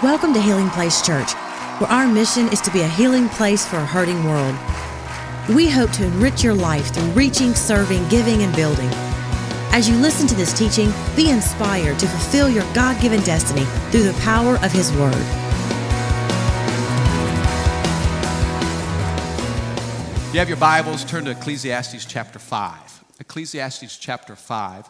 Welcome to Healing Place Church, where our mission is to be a healing place for a hurting world. We hope to enrich your life through reaching, serving, giving, and building. As you listen to this teaching, be inspired to fulfill your God given destiny through the power of His Word. You have your Bibles, turn to Ecclesiastes chapter 5. Ecclesiastes chapter 5.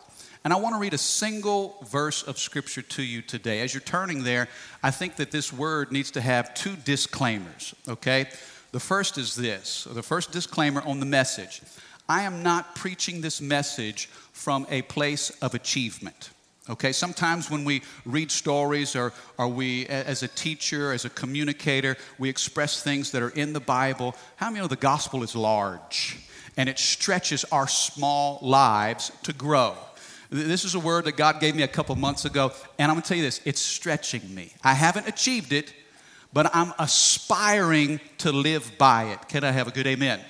And I want to read a single verse of scripture to you today. As you're turning there, I think that this word needs to have two disclaimers, okay? The first is this the first disclaimer on the message I am not preaching this message from a place of achievement. Okay, sometimes when we read stories or, or we, as a teacher, as a communicator, we express things that are in the Bible. How many know the gospel is large and it stretches our small lives to grow? This is a word that God gave me a couple months ago, and I'm gonna tell you this it's stretching me. I haven't achieved it, but I'm aspiring to live by it. Can I have a good amen?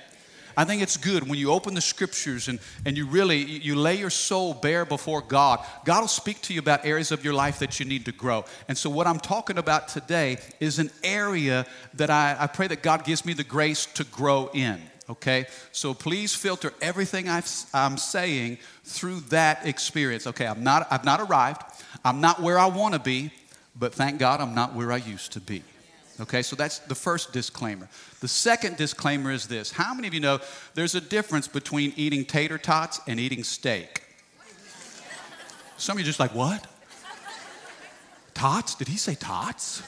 I think it's good when you open the scriptures and, and you really you lay your soul bare before God. God will speak to you about areas of your life that you need to grow. And so what I'm talking about today is an area that I, I pray that God gives me the grace to grow in okay? So please filter everything i am saying through that experience. Okay, I'm not, I've not arrived, I'm not where I want to be, but thank God I'm not where I used to be. Okay, so that's the first disclaimer. The second disclaimer is this How many of you know there's a difference between eating tater tots and eating steak? Some of you just like, what? Tots? Did he say tots?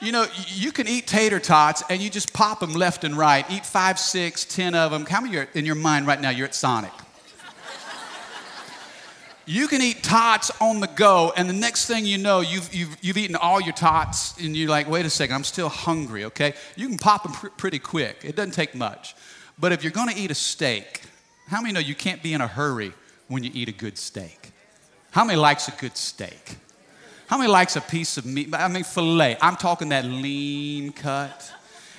You know, you can eat tater tots and you just pop them left and right. Eat five, six, ten of them. How many are in your mind right now? You're at Sonic. you can eat tots on the go, and the next thing you know, you've, you've, you've eaten all your tots, and you're like, wait a second, I'm still hungry, okay? You can pop them pr- pretty quick. It doesn't take much. But if you're gonna eat a steak, how many know you can't be in a hurry when you eat a good steak? How many likes a good steak? How many likes a piece of meat? I mean, filet. I'm talking that lean cut.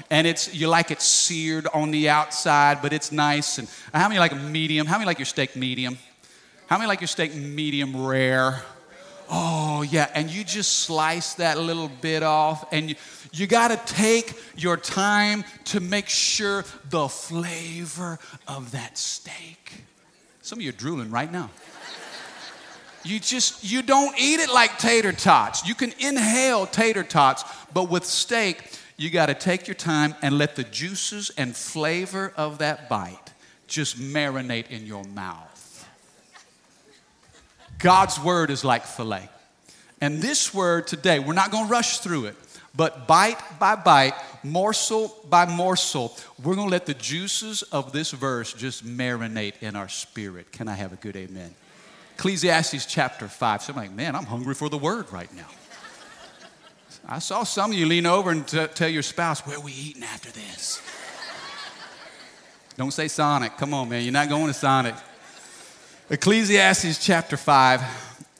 And it's you like it seared on the outside, but it's nice. And how many like a medium? How many like your steak medium? How many like your steak medium rare? Oh, yeah. And you just slice that little bit off, and you, you got to take your time to make sure the flavor of that steak. Some of you are drooling right now. You just, you don't eat it like tater tots. You can inhale tater tots, but with steak, you got to take your time and let the juices and flavor of that bite just marinate in your mouth. God's word is like filet. And this word today, we're not going to rush through it, but bite by bite, morsel by morsel, we're going to let the juices of this verse just marinate in our spirit. Can I have a good amen? Ecclesiastes chapter 5. So I'm like, man, I'm hungry for the word right now. I saw some of you lean over and t- tell your spouse, where we eating after this? Don't say Sonic. Come on, man. You're not going to Sonic. Ecclesiastes chapter 5,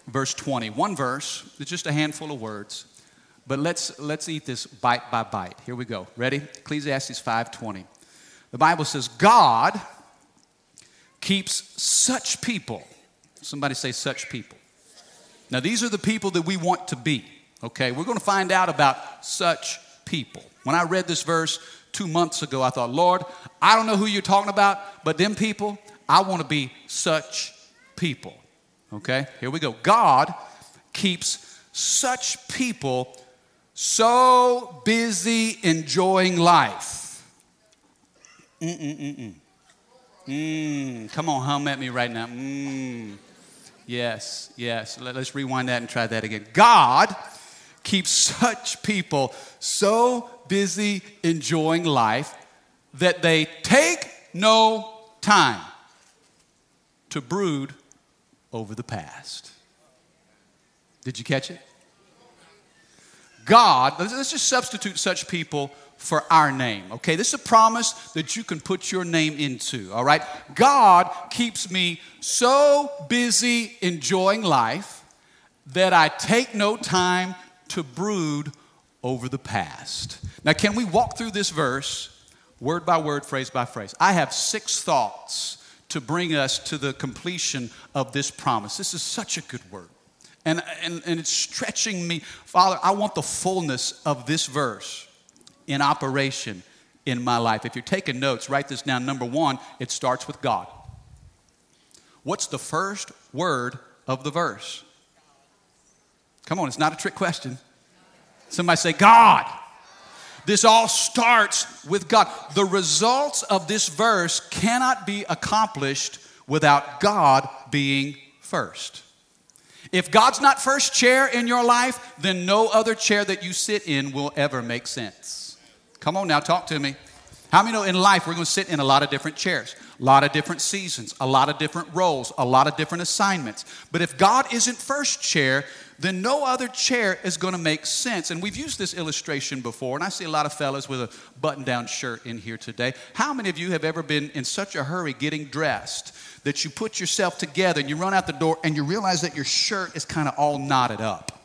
verse 20. One verse, it's just a handful of words. But let's, let's eat this bite by bite. Here we go. Ready? Ecclesiastes 5:20. The Bible says, God keeps such people Somebody say, such people. Now, these are the people that we want to be, okay? We're going to find out about such people. When I read this verse two months ago, I thought, Lord, I don't know who you're talking about, but them people, I want to be such people, okay? Here we go. God keeps such people so busy enjoying life. Mm-mm-mm-mm. Mm, come on, hum at me right now. Mm. Yes, yes. Let, us rewind that and try that again. God keeps such people so busy enjoying life that they take no time to brood over the past. Did you catch it? God, let's just substitute such people for our name, okay? This is a promise that you can put your name into, all right? God keeps me so busy enjoying life that I take no time to brood over the past. Now, can we walk through this verse word by word, phrase by phrase? I have six thoughts to bring us to the completion of this promise. This is such a good word. And, and, and it's stretching me. Father, I want the fullness of this verse in operation in my life. If you're taking notes, write this down. Number one, it starts with God. What's the first word of the verse? Come on, it's not a trick question. Somebody say, God. This all starts with God. The results of this verse cannot be accomplished without God being first. If God's not first chair in your life, then no other chair that you sit in will ever make sense. Come on now, talk to me. How many know in life we're going to sit in a lot of different chairs, a lot of different seasons, a lot of different roles, a lot of different assignments. But if God isn't first chair, then no other chair is going to make sense. And we've used this illustration before, and I see a lot of fellas with a button down shirt in here today. How many of you have ever been in such a hurry getting dressed that you put yourself together and you run out the door and you realize that your shirt is kind of all knotted up?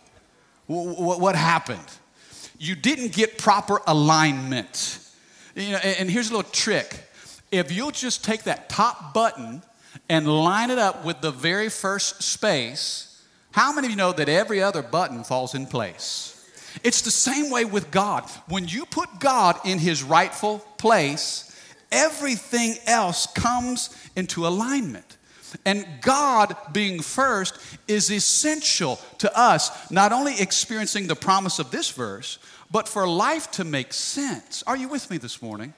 What happened? You didn't get proper alignment you know, and here's a little trick. If you'll just take that top button and line it up with the very first space, how many of you know that every other button falls in place? It's the same way with God. When you put God in his rightful place, everything else comes into alignment. And God being first is essential to us, not only experiencing the promise of this verse, but for life to make sense. Are you with me this morning?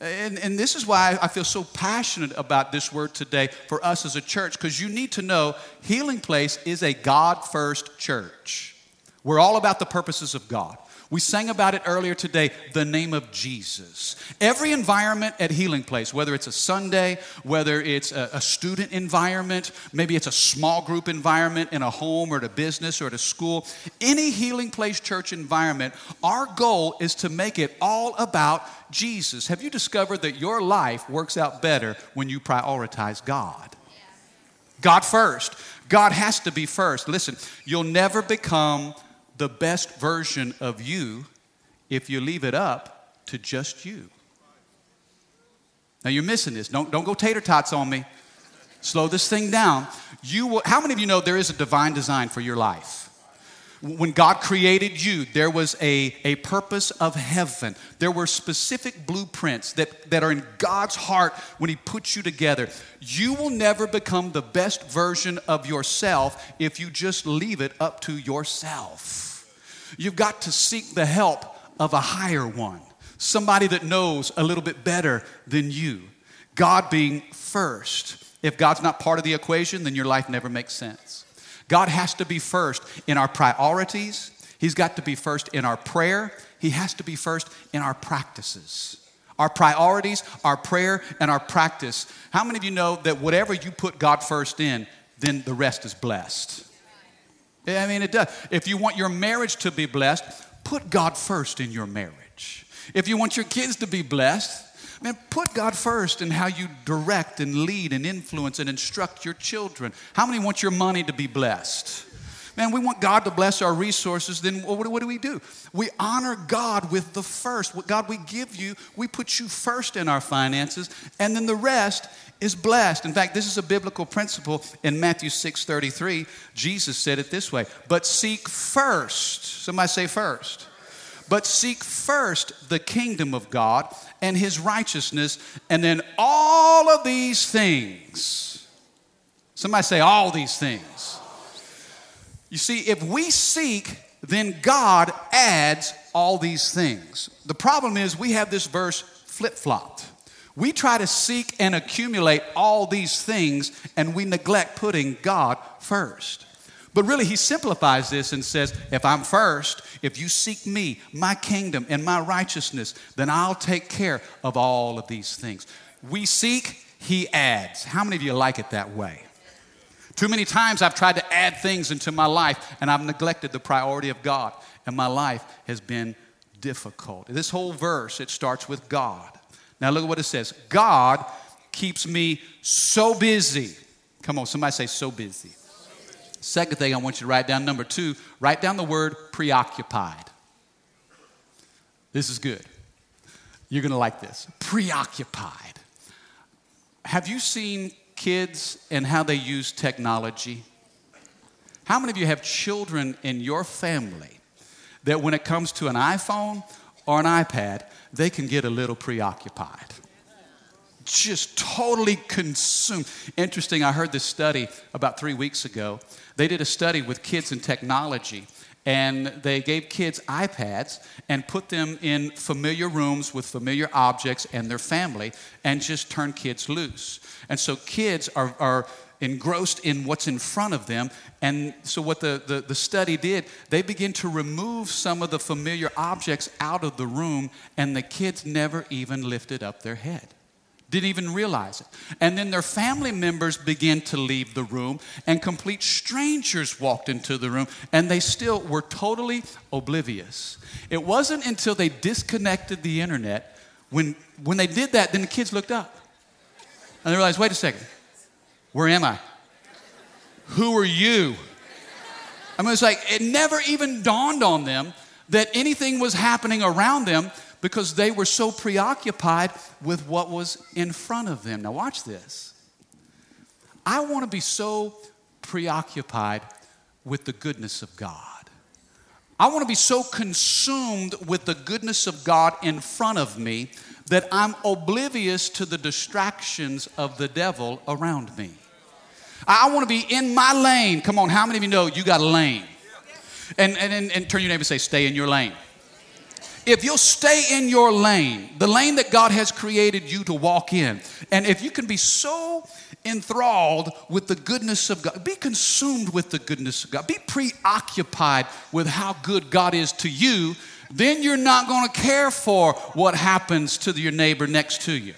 And, and this is why I feel so passionate about this word today for us as a church, because you need to know Healing Place is a God first church. We're all about the purposes of God. We sang about it earlier today, the name of Jesus. Every environment at Healing Place, whether it's a Sunday, whether it's a, a, student environment, maybe it's a small group environment in a home or at a business or at a school, any Healing Place church environment, our goal is to make it all about Jesus. Have you discovered that your life works out better when you prioritize God? God first. God has to be first. Listen, you'll never become the best version of you if you leave it up to just you. Now you're missing this. Don't, don't go tater tots on me. Slow this thing down. You will, how many of you know there is a divine design for your life? When God created you, there was a, a purpose of heaven. There were specific blueprints that, that are in God's heart when He puts you together. You will never become the best version of yourself if you just leave it up to yourself. You've got to seek the help of a higher one, somebody that knows a little bit better than you. God being first. If God's not part of the equation, then your life never makes sense. God has to be first in our priorities, He's got to be first in our prayer, He has to be first in our practices. Our priorities, our prayer, and our practice. How many of you know that whatever you put God first in, then the rest is blessed? I mean, it does. If you want your marriage to be blessed, put God first in your marriage. If you want your kids to be blessed, man, put God first in how you direct and lead and influence and instruct your children. How many want your money to be blessed? Man, we want God to bless our resources, then what, do we do? We honor God with the first. What God we give you, we put you first in our finances, and then the rest is blessed. In fact, this is a biblical principle in Matthew 6:33. Jesus said it this way, "But seek first." Somebody say first. But seek first the kingdom of God and his righteousness, and then all of these things. Somebody say all these things. You see, if we seek, then God adds all these things. The problem is we have this verse flip flopped. We try to seek and accumulate all these things and we neglect putting God first. But really, he simplifies this and says, if I'm first, if you seek me, my kingdom, and my righteousness, then I'll take care of all of these things. We seek, he adds. How many of you like it that way? Too many times I've tried to add things into my life and I've neglected the priority of God, and my life has been difficult. This whole verse, it starts with God. Now look at what it says God keeps me so busy. Come on, somebody say so busy. Second thing I want you to write down, number two, write down the word preoccupied. This is good. You're going to like this. Preoccupied. Have you seen kids and how they use technology? How many of you have children in your family that when it comes to an iPhone or an iPad, they can get a little preoccupied? Just totally consumed. Interesting, I heard this study about three weeks ago. They did a study with kids in technology and they gave kids iPads and put them in familiar rooms with familiar objects and their family and just turned kids loose. And so kids are, are engrossed in what's in front of them. And so, what the, the, the, study did, they begin to remove some of the familiar objects out of the room, and the kids never even lifted up their head. Didn't even realize it. And then their family members began to leave the room, and complete strangers walked into the room, and they still were totally oblivious. It wasn't until they disconnected the internet, when, when they did that, then the kids looked up. And they realized, wait a second, where am I? Who are you? I mean, it's like it never even dawned on them that anything was happening around them because they were so preoccupied with what was in front of them. Now, watch this. I want to be so preoccupied with the goodness of God. I want to be so consumed with the goodness of God in front of me that I'm oblivious to the distractions of the devil around me. I want to be in my lane. Come on, how many of you know you got a lane? And, and, and, and turn your neighbor and say, stay in your lane if you'll stay in your lane, the lane that God has created you to walk in, and if you can be so enthralled with the goodness of God, be consumed with the goodness of God, be preoccupied with how good God is to you, then you're not going to care for what happens to your neighbor next to you.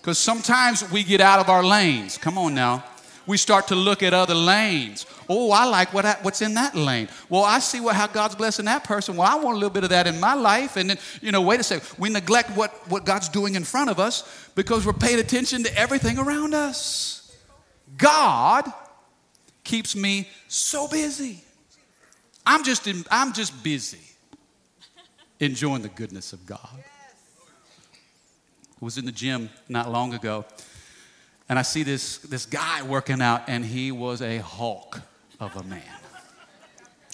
Because sometimes we get out of our lanes. Come on now. We start to look at other lanes. Oh, I like what I, what's in that lane. Well, I see what, how God's blessing that person. Well, I want a little bit of that in my life. And then, you know, wait a second. We neglect what, what God's doing in front of us because we're paying attention to everything around us. God keeps me so busy. I'm just, in, I'm just busy enjoying the goodness of God. I was in the gym not long ago, and I see this, this guy working out, and he was a Hulk of a man.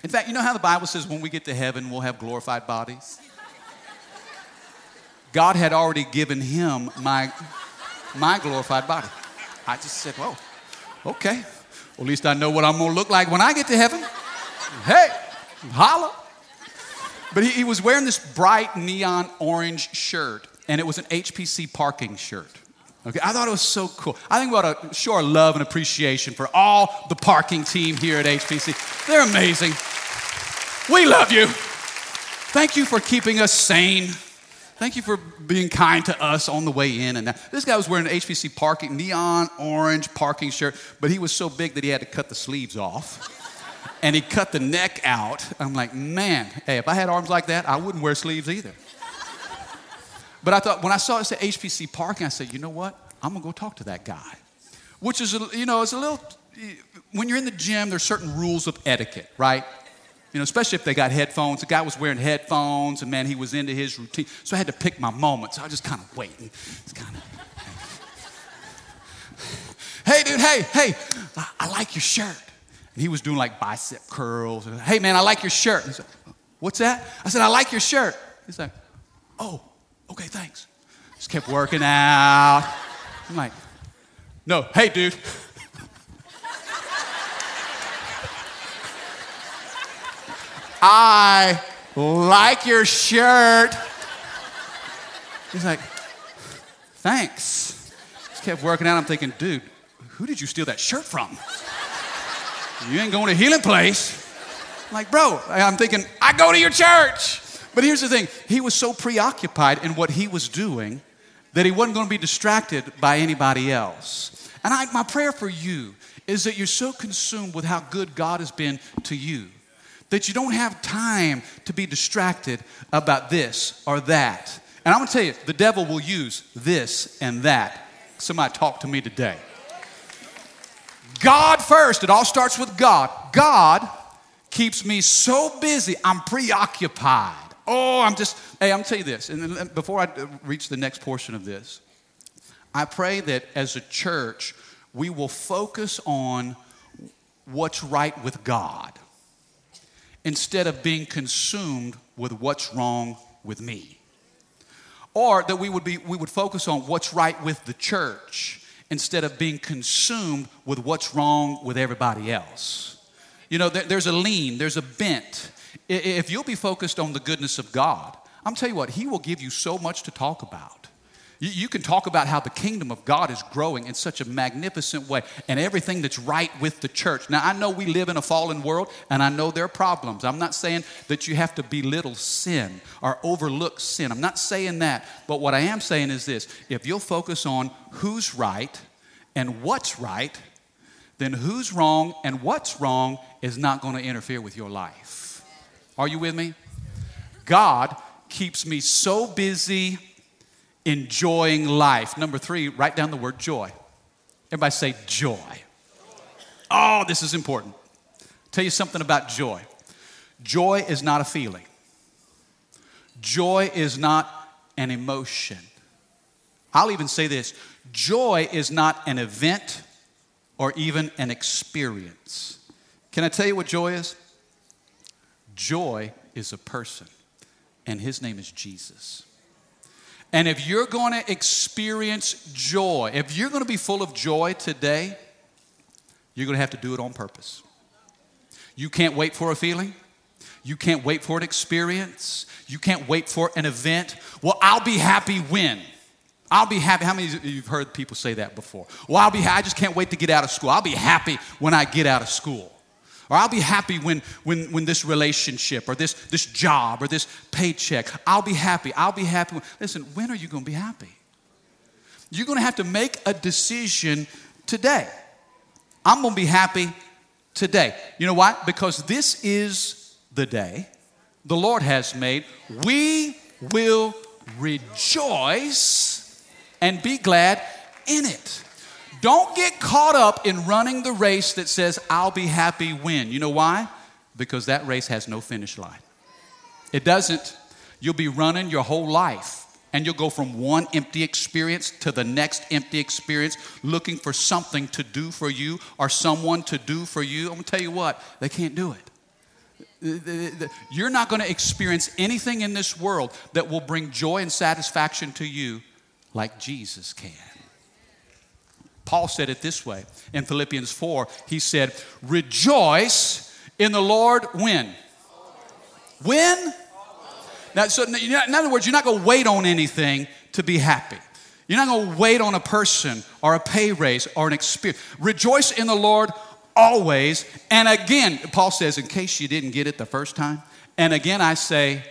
In fact, you know how the Bible says when we get to heaven, we'll have glorified bodies? God had already given him my, my glorified body. I just said, whoa, okay. Well, at least I know what I'm going to look like when I get to heaven. Hey, holla. But he, he was wearing this bright neon orange shirt, and it was an HPC parking shirt. Okay, I thought it was so cool. I think we ought to show our love and appreciation for all the parking team here at HPC. They're amazing. We love you. Thank you for keeping us sane. Thank you for being kind to us on the way in. And this guy was wearing an HPC parking neon orange parking shirt, but he was so big that he had to cut the sleeves off. and he cut the neck out. I'm like, man, hey, if I had arms like that, I wouldn't wear sleeves either. But I thought, when I saw it say HPC parking, I said, you know what? I'm going to go talk to that guy. Which is, you know, it's a little, when you're in the gym, there's certain rules of etiquette, right? You know, especially if they got headphones. The guy was wearing headphones, and man, he was into his routine. So I had to pick my moment. So I just kind of waiting. It's kind of, hey, dude, hey, hey, I, like your shirt. And he was doing like bicep curls. Hey, man, I like your shirt. He said, What's that? I said, I like your shirt. He's like, oh, okay, thanks. Just kept working out. I'm like, no, hey, dude. I like your shirt. He's like, thanks. Just kept working out. I'm thinking, dude, who did you steal that shirt from? You ain't going to healing place. I'm like, bro, I'm thinking, I go to your church. But here's the thing he was so preoccupied in what he was doing that he wasn't going to be distracted by anybody else. And I, my prayer for you is that you're so consumed with how good God has been to you that you don't have time to be distracted about this or that. And I'm going to tell you, the devil will use this and that. Somebody talk to me today. God first, it all starts with God. God keeps me so busy, I'm preoccupied Oh, I'm just, hey, I'm tell you this. And before I reach the next portion of this, I pray that as a church, we will focus on what's right with God instead of being consumed with what's wrong with me. Or that we would, be, we would focus on what's right with the church instead of being consumed with what's wrong with everybody else. You know, there, there's a lean, there's a bent. If you'll be focused on the goodness of God, I'm telling you what, He will give you so much to talk about. You, you can talk about how the kingdom of God is growing in such a magnificent way and everything that's right with the church. Now, I know we live in a fallen world and I know there are problems. I'm not saying that you have to belittle sin or overlook sin. I'm not saying that. But what I am saying is this if you'll focus on who's right and what's right, then who's wrong and what's wrong is not going to interfere with your life. Are you with me? God keeps me so busy enjoying life. Number three, write down the word joy. Everybody say joy. Oh, this is important. Tell you something about joy. Joy is not a feeling. Joy is not an emotion. I'll even say this joy is not an event or even an experience. Can I tell you what joy is? Joy is a person, and his name is Jesus. And if you're going to experience joy, if you're going to be full of joy today, you're going to have to do it on purpose. You can't wait for a feeling. You can't wait for an experience. You can't wait for an event. Well, I'll be happy when. I'll be happy. How many of you have heard people say that before? Well, I'll be I just can't wait to get out of school. I'll be happy when I get out of school. Or I'll be happy when, when, when this relationship or this, this job or this paycheck, I'll be happy. I'll be happy. When, listen, when are you going to be happy? You're going to have to make a decision today. I'm going to be happy today. You know why? Because this is the day the Lord has made. We will rejoice and be glad in it. Don't get caught up in running the race that says, I'll be happy when. You know why? Because that race has no finish line. It doesn't. You'll be running your whole life and you'll go from one empty experience to the next empty experience looking for something to do for you or someone to do for you. I'm gonna tell you what, they can't do it. You're not gonna experience anything in this world that will bring joy and satisfaction to you like Jesus can. Paul said it this way in Philippians 4. He said, Rejoice in the Lord when? When? Now, so in other words, you're not going to wait on anything to be happy. You're not going to wait on a person or a pay raise or an experience. Rejoice in the Lord always. And again, Paul says, in case you didn't get it the first time, and again I say,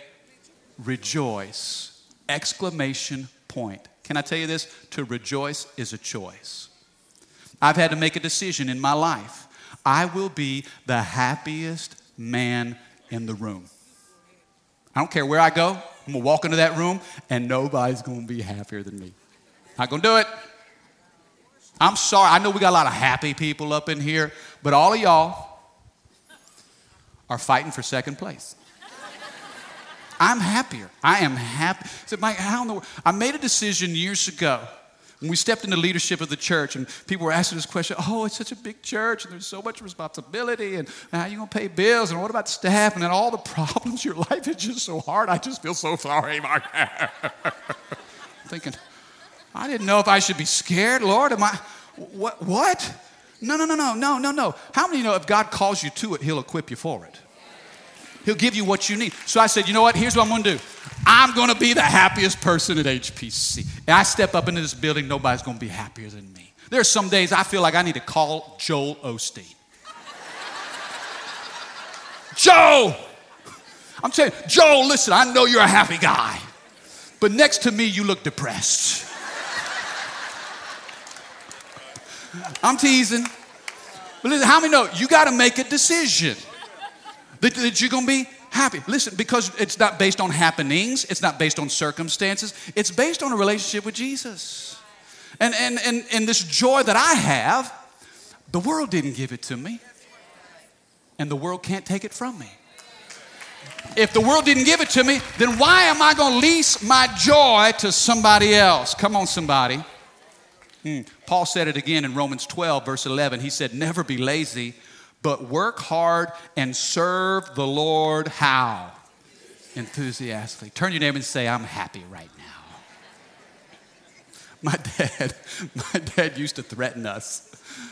rejoice! Exclamation point. Can I tell you this? To rejoice is a choice. I've had to make a decision in my life. I will be the happiest man in the room. I don't care where I go, I'm gonna walk into that room and nobody's gonna be happier than me. Not gonna do it. I'm sorry, I know we got a lot of happy people up in here, but all of y'all are fighting for second place. I'm happier. I am happy. So, Mike, how in the world? I made a decision years ago when we stepped into leadership of the church and people were asking this question, oh, it's such a big church and there's so much responsibility and how are you going to pay bills and what about staff and then all the problems, your life is just so hard. I just feel so sorry, Mark. thinking, I didn't know if I should be scared, Lord. Am I, what, what? No, no, no, no, no, no, no. How many know if God calls you to it, He'll equip you for it? He'll give you what you need. So I said, you know what? Here's what I'm going to do. I'm going to be the happiest person at HPC. I step up into this building, nobody's going to be happier than me. There are some days I feel like I need to call Joel Osteen. Joe! I'm saying, Joe, listen, I know you're a happy guy, but next to me, you look depressed. I'm teasing. But listen, how many know you got to make a decision? That, that you're going to be happy. Listen, because it's not based on happenings, it's not based on circumstances, it's based on a relationship with Jesus. And, and, and, and this joy that I have, the world didn't give it to me, and the world can't take it from me. If the world didn't give it to me, then why am I going to lease my joy to somebody else? Come on, somebody. Hmm. Paul said it again in Romans 12, verse 11. He said, Never be lazy, but work hard and serve the Lord how? Enthusiastically. Turn your name and say, I'm happy right now. My dad, my dad used to threaten us.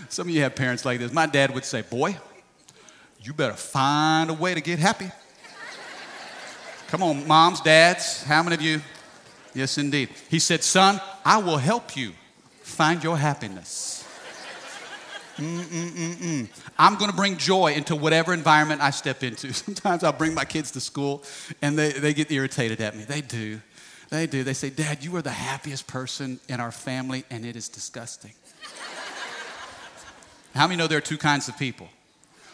Some of you have parents like this. My dad would say, Boy, you better find a way to get happy. Come on, moms, dads, how many of you? Yes, indeed. He said, Son, I will help you find your happiness. Mm-mm-mm-mm. I'm going to bring joy into whatever environment I step into. Sometimes I'll bring my kids to school and they, they get irritated at me. They do. They do. They say, Dad, you are the happiest person in our family, and it is disgusting. How many know there are two kinds of people?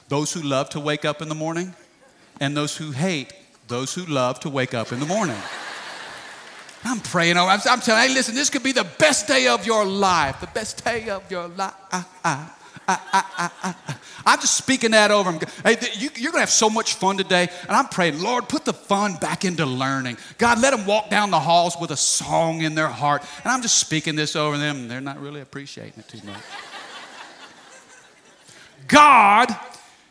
Those who love to wake up in the morning, and those who hate those who love to wake up in the morning. I'm praying over. I'm, I'm telling. Hey, listen. This could be the best day of your life. The best day of your life. Ah, ah. I'm just speaking that over them. Hey, you, are going to have so much fun today. And I'm praying, Lord, put the fun back into learning. God, let them walk down the halls with a song in their heart. And I'm just speaking this over them. They're not really appreciating it too much. God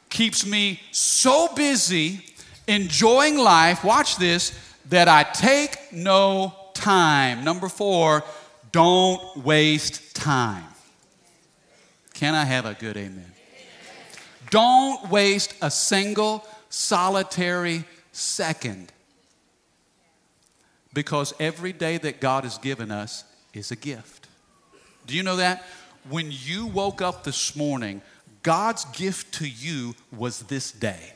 keeps me so busy enjoying life, watch this, that I take no time. Number four, don't waste time. Can I have a good amen? Don't waste a single solitary second. Because every day that God has given us is a gift. Do you know that? When you woke up this morning, God's gift to you was this day.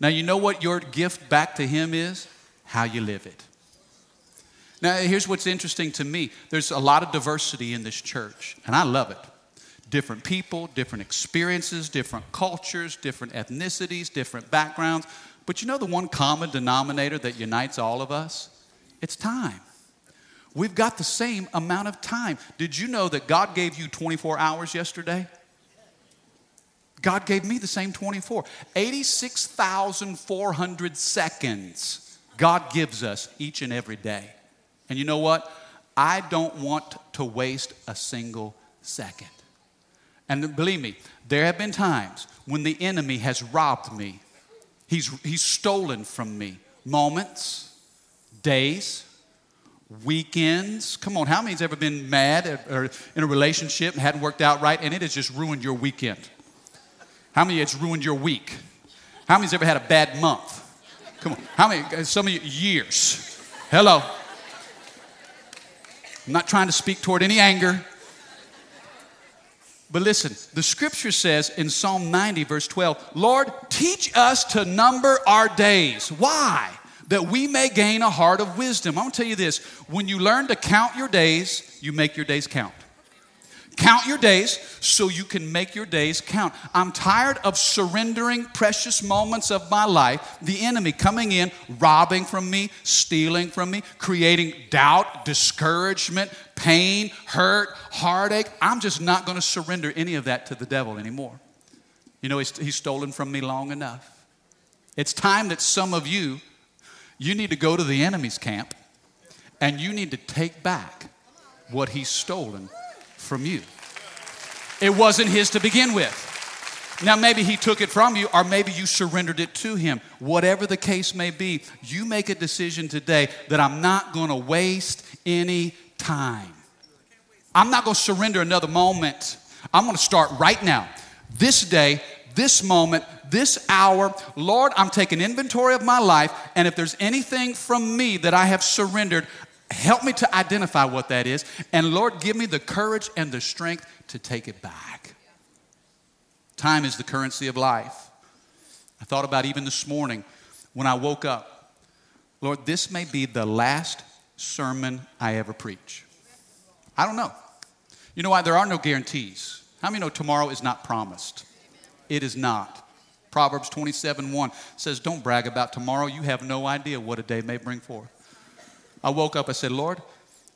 Now, you know what your gift back to Him is? How you live it. Now, here's what's interesting to me there's a lot of diversity in this church, and I love it different people, different experiences, different cultures, different ethnicities, different backgrounds. But you know the one common denominator that unites all of us? It's time. We've got the same amount of time. Did you know that God gave you 24 hours yesterday? God gave me the same 24. 86,400 seconds God gives us each and every day. And you know what? I don't want to waste a single second. And believe me, there have been times when the enemy has robbed me. He's, he's stolen from me moments, days, weekends. Come on, how many's ever been mad or in a relationship and hadn't worked out right and it has just ruined your weekend? How many it's ruined your week? How many's ever had a bad month? Come on, how many, uh, some of you, years. Hello. I'm not trying to speak toward any anger. But listen, the scripture says in Psalm 90, verse 12, Lord, teach us to number our days. Why? That we may gain a heart of wisdom. I'm gonna tell you this when you learn to count your days, you make your days count. Count your days so you can make your days count. I'm tired of surrendering precious moments of my life, the enemy coming in, robbing from me, stealing from me, creating doubt, discouragement, pain, hurt, heartache. I'm just not going to surrender any of that to the devil anymore. You know, he's, he's stolen from me long enough. It's time that some of you, you need to go to the enemy's camp and you need to take back what he's stolen from you. It wasn't his to begin with. Now, maybe he took it from you, or maybe you surrendered it to him. Whatever the case may be, you make a decision today that I'm not going to waste any time. I'm not going to surrender another moment. I'm going to start right now, this day, this moment, this hour. Lord, I'm taking inventory of my life, and if there's anything from me that I have surrendered, Help me to identify what that is. And Lord, give me the courage and the strength to take it back. Time is the currency of life. I thought about even this morning when I woke up. Lord, this may be the last sermon I ever preach. I don't know. You know why? There are no guarantees. How many know tomorrow is not promised? It is not. Proverbs 27 1 says, Don't brag about tomorrow. You have no idea what a day may bring forth. I woke up, I said, Lord,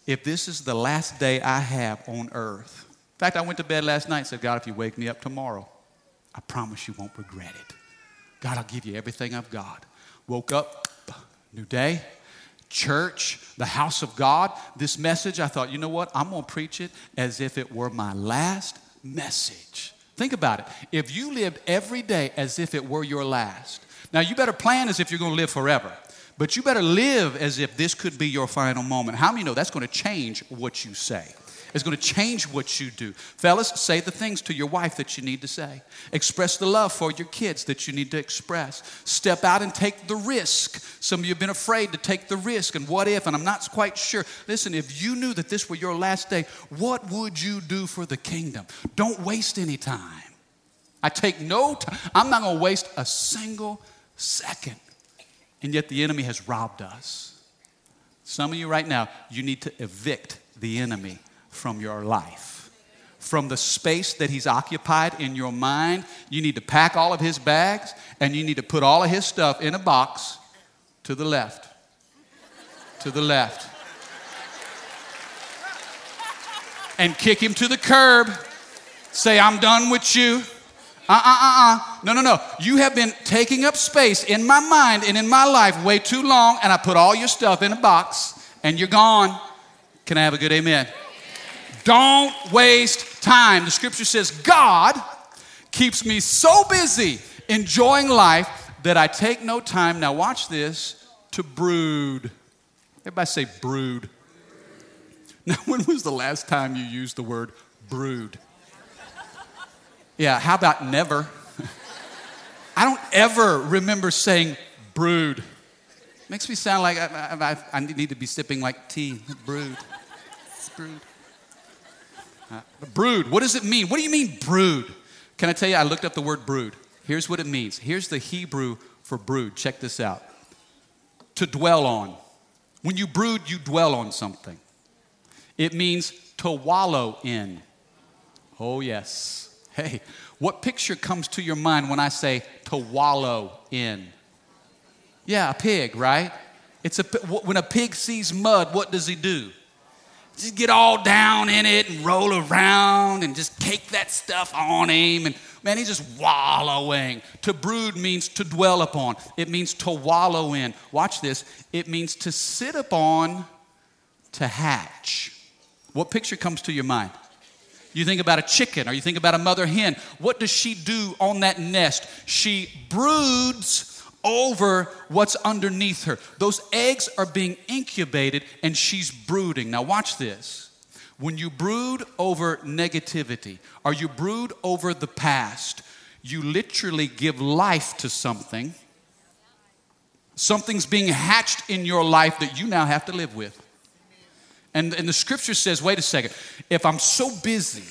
if this is the last day I have on earth, in fact, I went to bed last night and said, God, if you wake me up tomorrow, I promise you won't regret it. God, I'll give you everything I've got. Woke up, new day, church, the house of God. This message, I thought, you know what? I'm going to preach it as if it were my last message Think about it. If you lived every day as if it were your last, now you better plan as if you're going to live forever, but you better live as if this could be your final moment. How many know that's going to change what you say? It's going to change what you do. Fellas, say the things to your wife that you need to say. Express the love for your kids that you need to express. Step out and take the risk. Some of you have been afraid to take the risk and what if, and I'm not quite sure. Listen, if you knew that this were your last day, what would you do for the kingdom? Don't waste any time. I take no time. I'm not going to waste a single second. And yet the enemy has robbed us. Some of you right now, you need to evict the enemy from your life. From the space that he's occupied in your mind, you need to pack all of his bags and you need to put all of his stuff in a box to the left. To the left. And kick him to the curb. Say, I'm done with you. Uh uh uh uh. No, no, no. You have been taking up space in my mind and in my life way too long, and I put all your stuff in a box and you're gone. Can I have a good amen? Don't waste time. The scripture says, God keeps me so busy enjoying life that I take no time, now watch this, to brood. Everybody say brood. Now, when was the last time you used the word brood? Yeah, how about never? I don't ever remember saying brood. Makes me sound like I, I, I need to be sipping like tea. Brood. brood. Uh, brood, what does it mean? What do you mean, brood? Can I tell you, I looked up the word brood. Here's what it means. Here's the Hebrew for brood. Check this out to dwell on. When you brood, you dwell on something. It means to wallow in. Oh, yes. Hey, what picture comes to your mind when I say to wallow in? Yeah, a pig, right? It's a, when a pig sees mud, what does he do? just get all down in it and roll around and just cake that stuff on him. And man, he's just wallowing. To brood means to dwell upon, it means to wallow in. Watch this. It means to sit upon, to hatch. What picture comes to your mind? You think about a chicken or you think about a mother hen. What does she do on that nest? She broods over what's underneath her. Those eggs are being incubated and she's brooding. Now, watch this. When you brood over negativity or you brood over the past, you literally give life to something. Something's being hatched in your life that you now have to live with. And, and the scripture says, wait a second, if I'm so busy,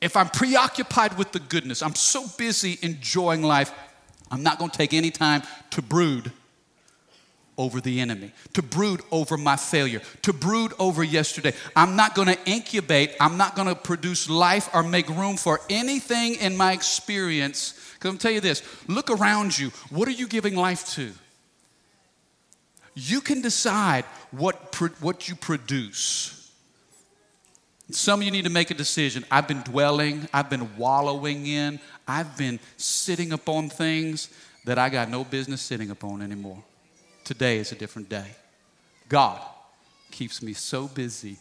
if I'm preoccupied with the goodness, I'm so busy enjoying life, I'm not going to take any time to brood over the enemy, to brood over my failure, to brood over yesterday. I'm not going to incubate, I'm not going to produce life or make room for anything in my experience. Because I'm tell you this look around you. What are you giving life to? You can decide what, what you produce. Some of you need to make a decision. I've been dwelling, I've been wallowing in, I've been sitting upon things that I got no business sitting upon anymore. Today is a different day. God keeps me so busy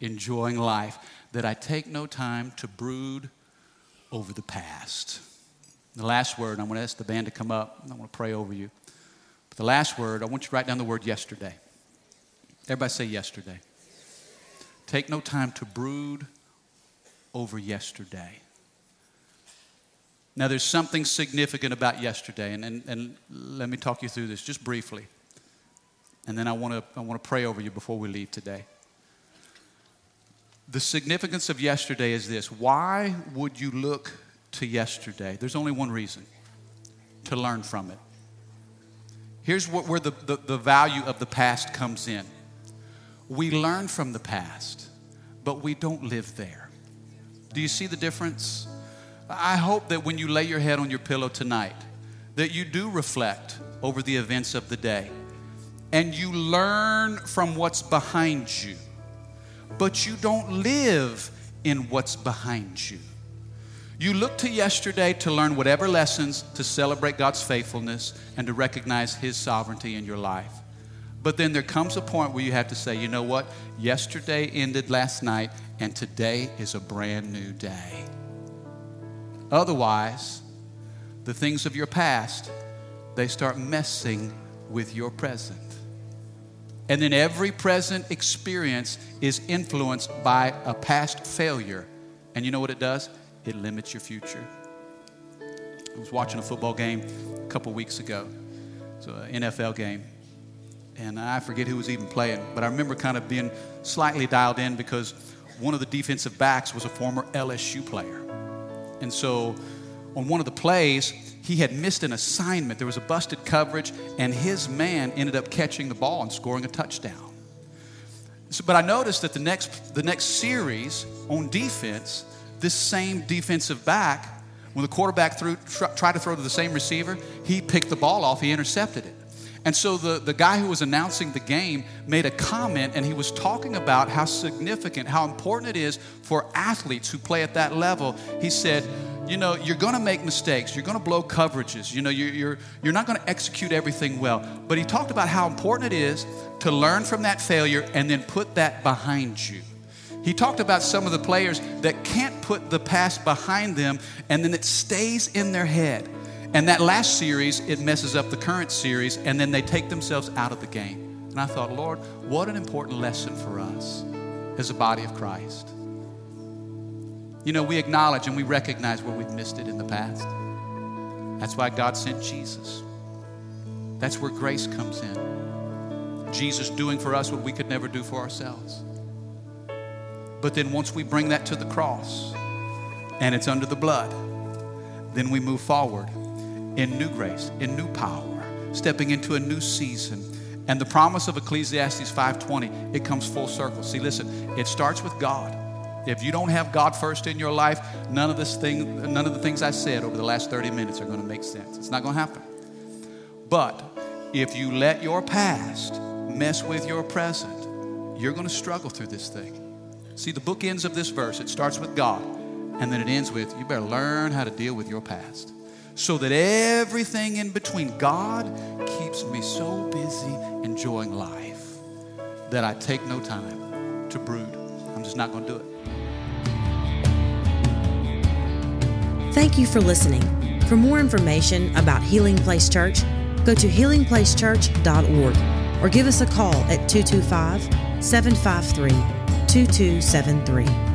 enjoying life that I take no time to brood over the past. The last word, I'm going to ask the band to come up. I want to pray over you. The last word, I want you to write down the word yesterday. Everybody say yesterday. Take no time to brood over yesterday. Now, there's something significant about yesterday, and, and, and let me talk you through this just briefly. And then I want to I want to pray over you before we leave today. The significance of yesterday is this why would you look to yesterday? There's only one reason to learn from it. Here's what, where the, the, the value of the past comes in we learn from the past, but we don't live there. Do you see the difference? I hope that when you lay your head on your pillow tonight, that you do reflect over the events of the day and you learn from what's behind you, but you don't live in what's behind you. You look to yesterday to learn whatever lessons to celebrate God's faithfulness and to recognize His sovereignty in your life. But then there comes a point where you have to say, you know what? Yesterday ended last night, and today is a brand new day. Otherwise, the things of your past, they start messing with your present. And then every present experience is influenced by a past failure. And you know what it does? It limits your future. I was watching a football game a couple weeks ago. It's an NFL game. And I forget who was even playing, but I remember kind of being slightly dialed in because one of the defensive backs was a former LSU player. And so on one of the plays, he had missed an assignment. There was a busted coverage, and his man ended up catching the ball and scoring a touchdown. So, but I noticed that the next, the next series on defense, this same defensive back, when the quarterback threw, tried to throw to the same receiver, he picked the ball off, he intercepted it. And so the, the guy who was announcing the game made a comment and he was talking about how significant, how important it is for athletes who play at that level. He said, you know, you're going to make mistakes. You're going to blow coverages. You know, you're, you're, you're not going to execute everything well. But he talked about how important it is to learn from that failure and then put that behind you. He talked about some of the players that can't put the past behind them and then it stays in their head. And that last series, it messes up the current series and then they take themselves out of the game. And I thought, Lord, what an important lesson for us as a body of Christ. You know, we acknowledge and we recognize where we've missed it in the past. That's why God sent Jesus. That's where grace comes in. Jesus doing for us what we could never do for ourselves. But then once we bring that to the cross and it's under the blood, then we move forward in new grace, in new power, stepping into a new season. And the promise of Ecclesiastes 5:20, it comes full circle. See, listen, it starts with God. If you don't have God first in your life, none of this thing, none of the things I said over the last 30 minutes are going to make sense. It's not going to happen. But if you let your past mess with your present, you're going to struggle through this thing. See, the book ends of this verse, it starts with God, and then it ends with you better learn how to deal with your past. So that everything in between, God keeps me so busy enjoying life that I take no time to brood. I'm just not going to do it. Thank you for listening. For more information about Healing Place Church, go to healingplacechurch.org or give us a call at 225 753 2273.